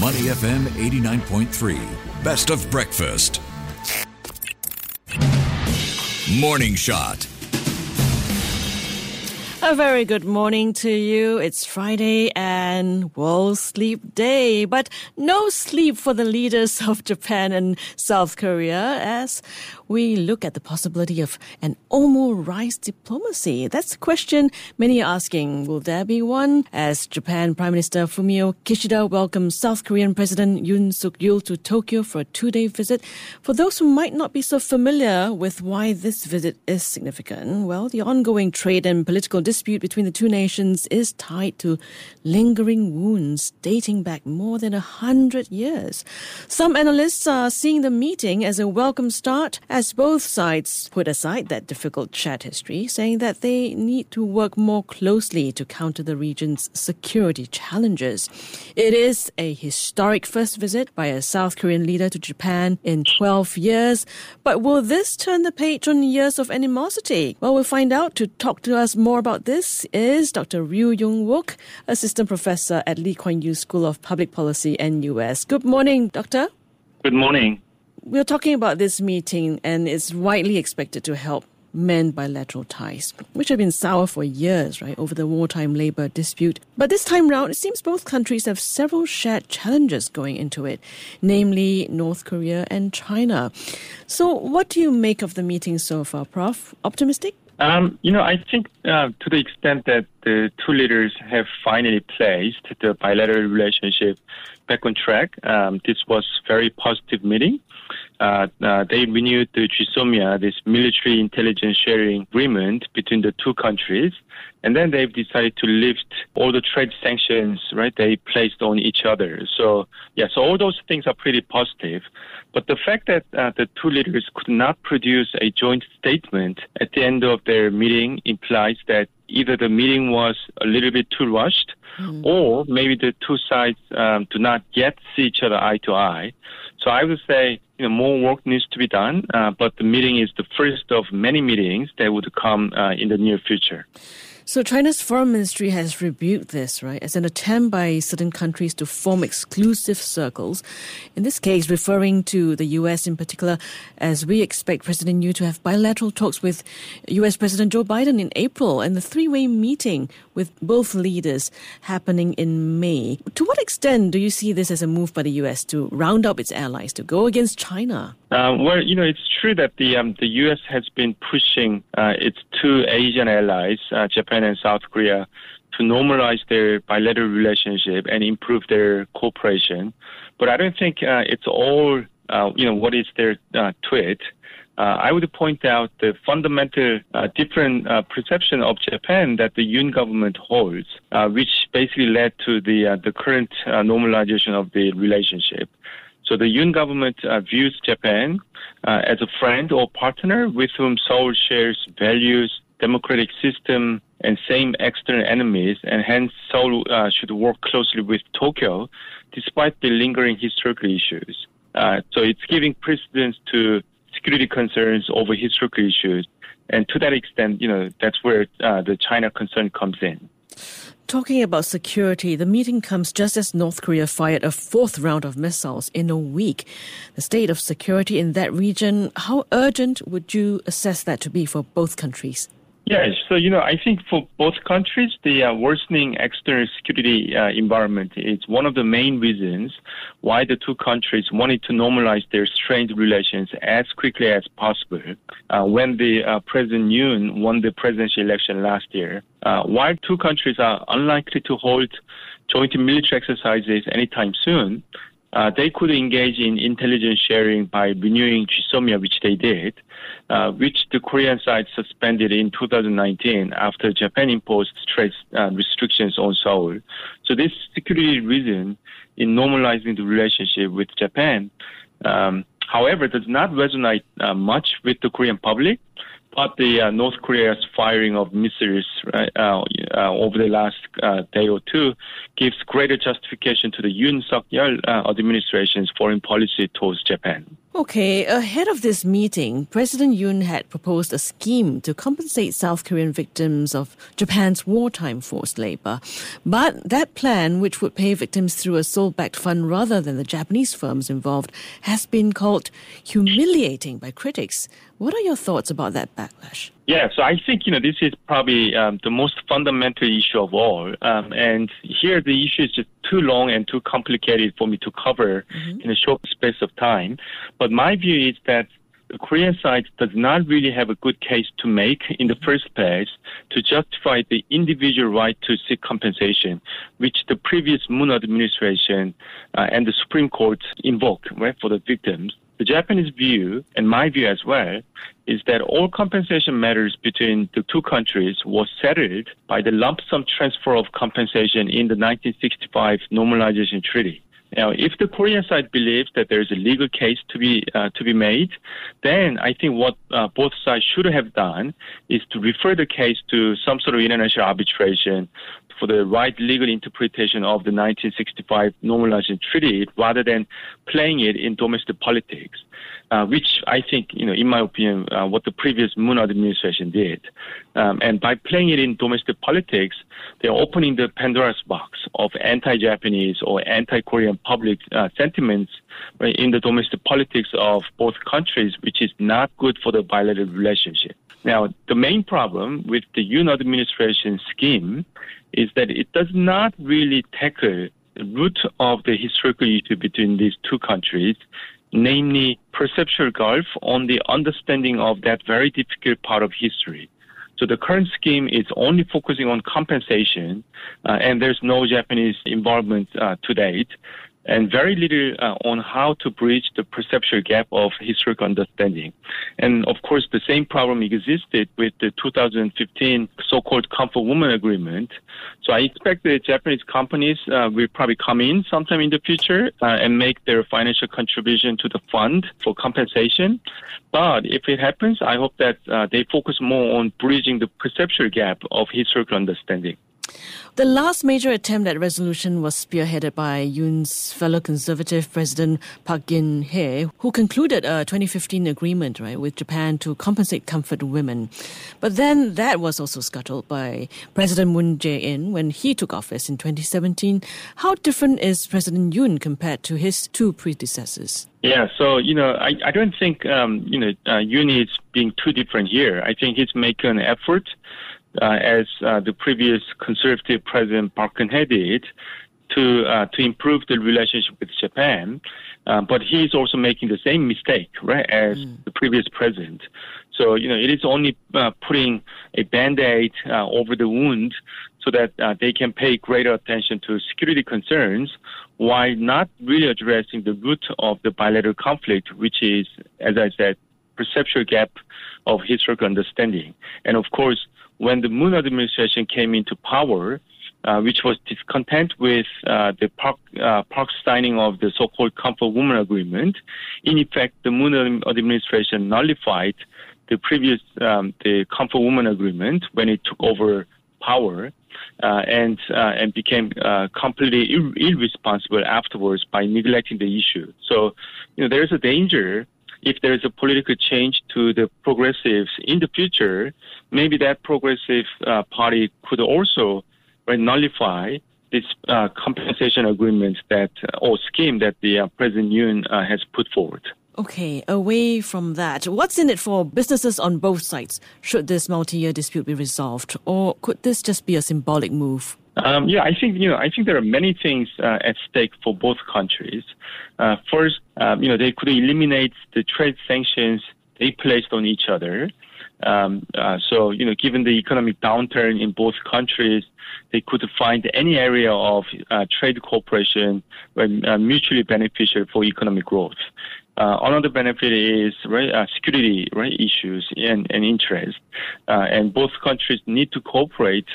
Money FM 89.3. Best of breakfast. Morning Shot. A very good morning to you. It's Friday and World Sleep Day, but no sleep for the leaders of Japan and South Korea as we look at the possibility of an Omurice diplomacy. That's the question many are asking. Will there be one? As Japan Prime Minister Fumio Kishida welcomes South Korean President Yoon Suk Yeol to Tokyo for a two-day visit. For those who might not be so familiar with why this visit is significant, well, the ongoing trade and political dispute between the two nations is tied to lingering wounds dating back more than a hundred years. Some analysts are seeing the meeting as a welcome start as both sides put aside that difficult chat history, saying that they need to work more closely to counter the region's security challenges. It is a historic first visit by a South Korean leader to Japan in 12 years. But will this turn the page on years of animosity? Well, we'll find out. To talk to us more about this is Dr. Ryu Yong Wook, assistant professor at Lee Kuan Yew School of Public Policy, NUS. Good morning, Doctor. Good morning. We're talking about this meeting, and it's widely expected to help mend bilateral ties, which have been sour for years, right, over the wartime labor dispute. But this time round, it seems both countries have several shared challenges going into it, namely North Korea and China. So, what do you make of the meeting so far, Prof? Optimistic? Um, you know, I think uh, to the extent that the two leaders have finally placed the bilateral relationship back on track, um, this was very positive meeting. Uh, uh, they renewed the GSOMIA, this military intelligence sharing agreement between the two countries, and then they've decided to lift all the trade sanctions, right? They placed on each other. So, yeah, so all those things are pretty positive. But the fact that uh, the two leaders could not produce a joint statement at the end of their meeting implies that either the meeting was a little bit too rushed, mm. or maybe the two sides um, do not yet see each other eye to eye. So I would say you know, more work needs to be done, uh, but the meeting is the first of many meetings that would come uh, in the near future. So China's foreign ministry has rebuked this, right, as an attempt by certain countries to form exclusive circles. In this case, referring to the U.S. in particular, as we expect President Yoon to have bilateral talks with U.S. President Joe Biden in April and the three-way meeting with both leaders happening in May. To what extent do you see this as a move by the U.S. to round up its allies to go against China? Uh, well, you know, it's true that the um, the U.S. has been pushing uh, its two Asian allies, uh, Japan and South Korea, to normalize their bilateral relationship and improve their cooperation. But I don't think uh, it's all, uh, you know, what is their uh, tweet. I would point out the fundamental different perception of Japan that the Yoon government holds, which basically led to the the current normalization of the relationship. So the Yoon government uh, views Japan uh, as a friend or partner with whom Seoul shares values, democratic system, and same external enemies, and hence Seoul uh, should work closely with Tokyo, despite the lingering historical issues. Uh, so it's giving precedence to security concerns over historical issues, and to that extent, you know, that's where uh, the China concern comes in. Talking about security, the meeting comes just as North Korea fired a fourth round of missiles in a week. The state of security in that region, how urgent would you assess that to be for both countries? Yes, so you know, I think for both countries, the uh, worsening external security uh, environment is one of the main reasons why the two countries wanted to normalize their strained relations as quickly as possible. Uh, when the uh, President Yoon won the presidential election last year, uh, while two countries are unlikely to hold joint military exercises anytime soon, uh, they could engage in intelligence sharing by renewing GSOMIA, which they did, uh, which the Korean side suspended in 2019 after Japan imposed trade uh, restrictions on Seoul. So this security reason in normalizing the relationship with Japan, um, however, does not resonate uh, much with the Korean public but the uh, North Korea's firing of missiles right, uh, uh, over the last uh, day or two gives greater justification to the Yoon Suk Yeol uh, administration's foreign policy towards Japan. Okay, ahead of this meeting, President Yoon had proposed a scheme to compensate South Korean victims of Japan's wartime forced labor. But that plan, which would pay victims through a Seoul backed fund rather than the Japanese firms involved, has been called humiliating by critics. What are your thoughts about that backlash? Yeah, so I think you know this is probably um, the most fundamental issue of all, um, and here the issue is just too long and too complicated for me to cover mm-hmm. in a short space of time. But my view is that the Korean side does not really have a good case to make in the first place to justify the individual right to seek compensation, which the previous Moon administration uh, and the Supreme Court invoked right, for the victims. The Japanese view, and my view as well, is that all compensation matters between the two countries was settled by the lump sum transfer of compensation in the 1965 Normalization Treaty. Now, if the Korean side believes that there is a legal case to be uh, to be made, then I think what uh, both sides should have done is to refer the case to some sort of international arbitration for the right legal interpretation of the 1965 Normalization Treaty rather than playing it in domestic politics, uh, which I think, you know, in my opinion, uh, what the previous Moon administration did. Um, and by playing it in domestic politics, they're opening the Pandora's box of anti-Japanese or anti-Korean public uh, sentiments in the domestic politics of both countries, which is not good for the bilateral relationship. Now, the main problem with the Yoon administration scheme is that it does not really tackle the root of the historical issue between these two countries, namely perceptual gulf on the understanding of that very difficult part of history. So the current scheme is only focusing on compensation, uh, and there's no Japanese involvement uh, to date and very little uh, on how to bridge the perceptual gap of historical understanding. And of course, the same problem existed with the 2015 so-called Comfort Woman Agreement. So I expect the Japanese companies uh, will probably come in sometime in the future uh, and make their financial contribution to the fund for compensation. But if it happens, I hope that uh, they focus more on bridging the perceptual gap of historical understanding. The last major attempt at resolution was spearheaded by Yoon's fellow conservative president Park Geun-hye, who concluded a 2015 agreement right with Japan to compensate comfort women. But then that was also scuttled by President Moon Jae-in when he took office in 2017. How different is President Yoon compared to his two predecessors? Yeah, so you know, I, I don't think um, you know uh, Yoon is being too different here. I think he's making an effort as uh, the previous conservative president Park Geun-hye did, to uh, to improve the relationship with Japan. Uh, but he's also making the same mistake, right, as mm. the previous president. So you know, it is only uh, putting a band-aid uh, over the wound so that they can pay greater attention to security concerns, while not really addressing the root of the bilateral conflict, which is, as I said, perceptual gap of historical understanding. And of course, when the Moon administration came into power, uh, which was discontent with uh, the Park, uh, Park signing of the so-called Comfort Woman Agreement. In effect, the Moon administration nullified the previous um, the Comfort Woman Agreement when it took over power. Uh, and uh, and became uh, completely ir- irresponsible afterwards by neglecting the issue. So, you know, there is a danger if there is a political change to the progressives in the future, maybe that progressive uh, party could also uh, nullify this uh, compensation agreement that uh, or scheme that the uh, President Yoon uh, has put forward. Okay, away from that, what's in it for businesses on both sides? Should this multi-year dispute be resolved, or could this just be a symbolic move? Um, yeah, I think you know I think there are many things uh, at stake for both countries. Uh, first, um, you know they could eliminate the trade sanctions they placed on each other. Um, uh, so you know, given the economic downturn in both countries, they could find any area of uh, trade cooperation uh, mutually beneficial for economic growth. Uh, another benefit is right, uh, security right, issues and, and interest. Uh, and both countries need to cooperate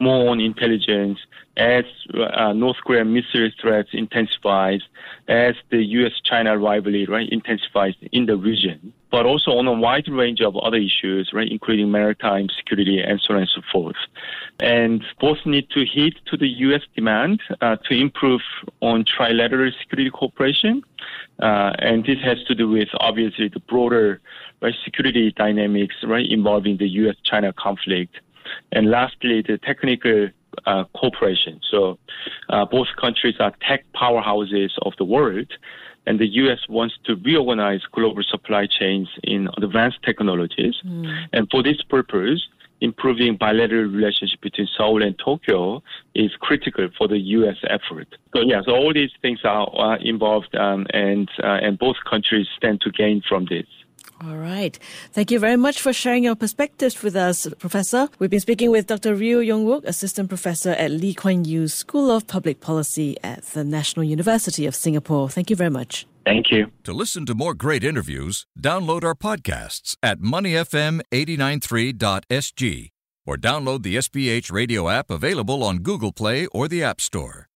more on intelligence as uh, North Korean missile threats intensifies, as the U.S.-China rivalry right intensifies in the region, but also on a wide range of other issues, right, including maritime security and so on and so forth. And both need to heed to the U.S. demand uh, to improve on trilateral security cooperation, uh, and this has to do with obviously the broader right, security dynamics right involving the U.S.-China conflict. And lastly, the technical uh, cooperation. So uh, both countries are tech powerhouses of the world, and the U.S. wants to reorganize global supply chains in advanced technologies. Mm. And for this purpose, improving bilateral relationship between Seoul and Tokyo is critical for the U.S. effort. So yeah, so all these things are, are involved, um, and uh, and both countries stand to gain from this. All right. Thank you very much for sharing your perspectives with us, Professor. We've been speaking with Dr. Ryu Yong Wook, Assistant Professor at Lee Kuan Yew School of Public Policy at the National University of Singapore. Thank you very much. Thank you. To listen to more great interviews, download our podcasts at moneyfm893.sg or download the SPH radio app available on Google Play or the App Store.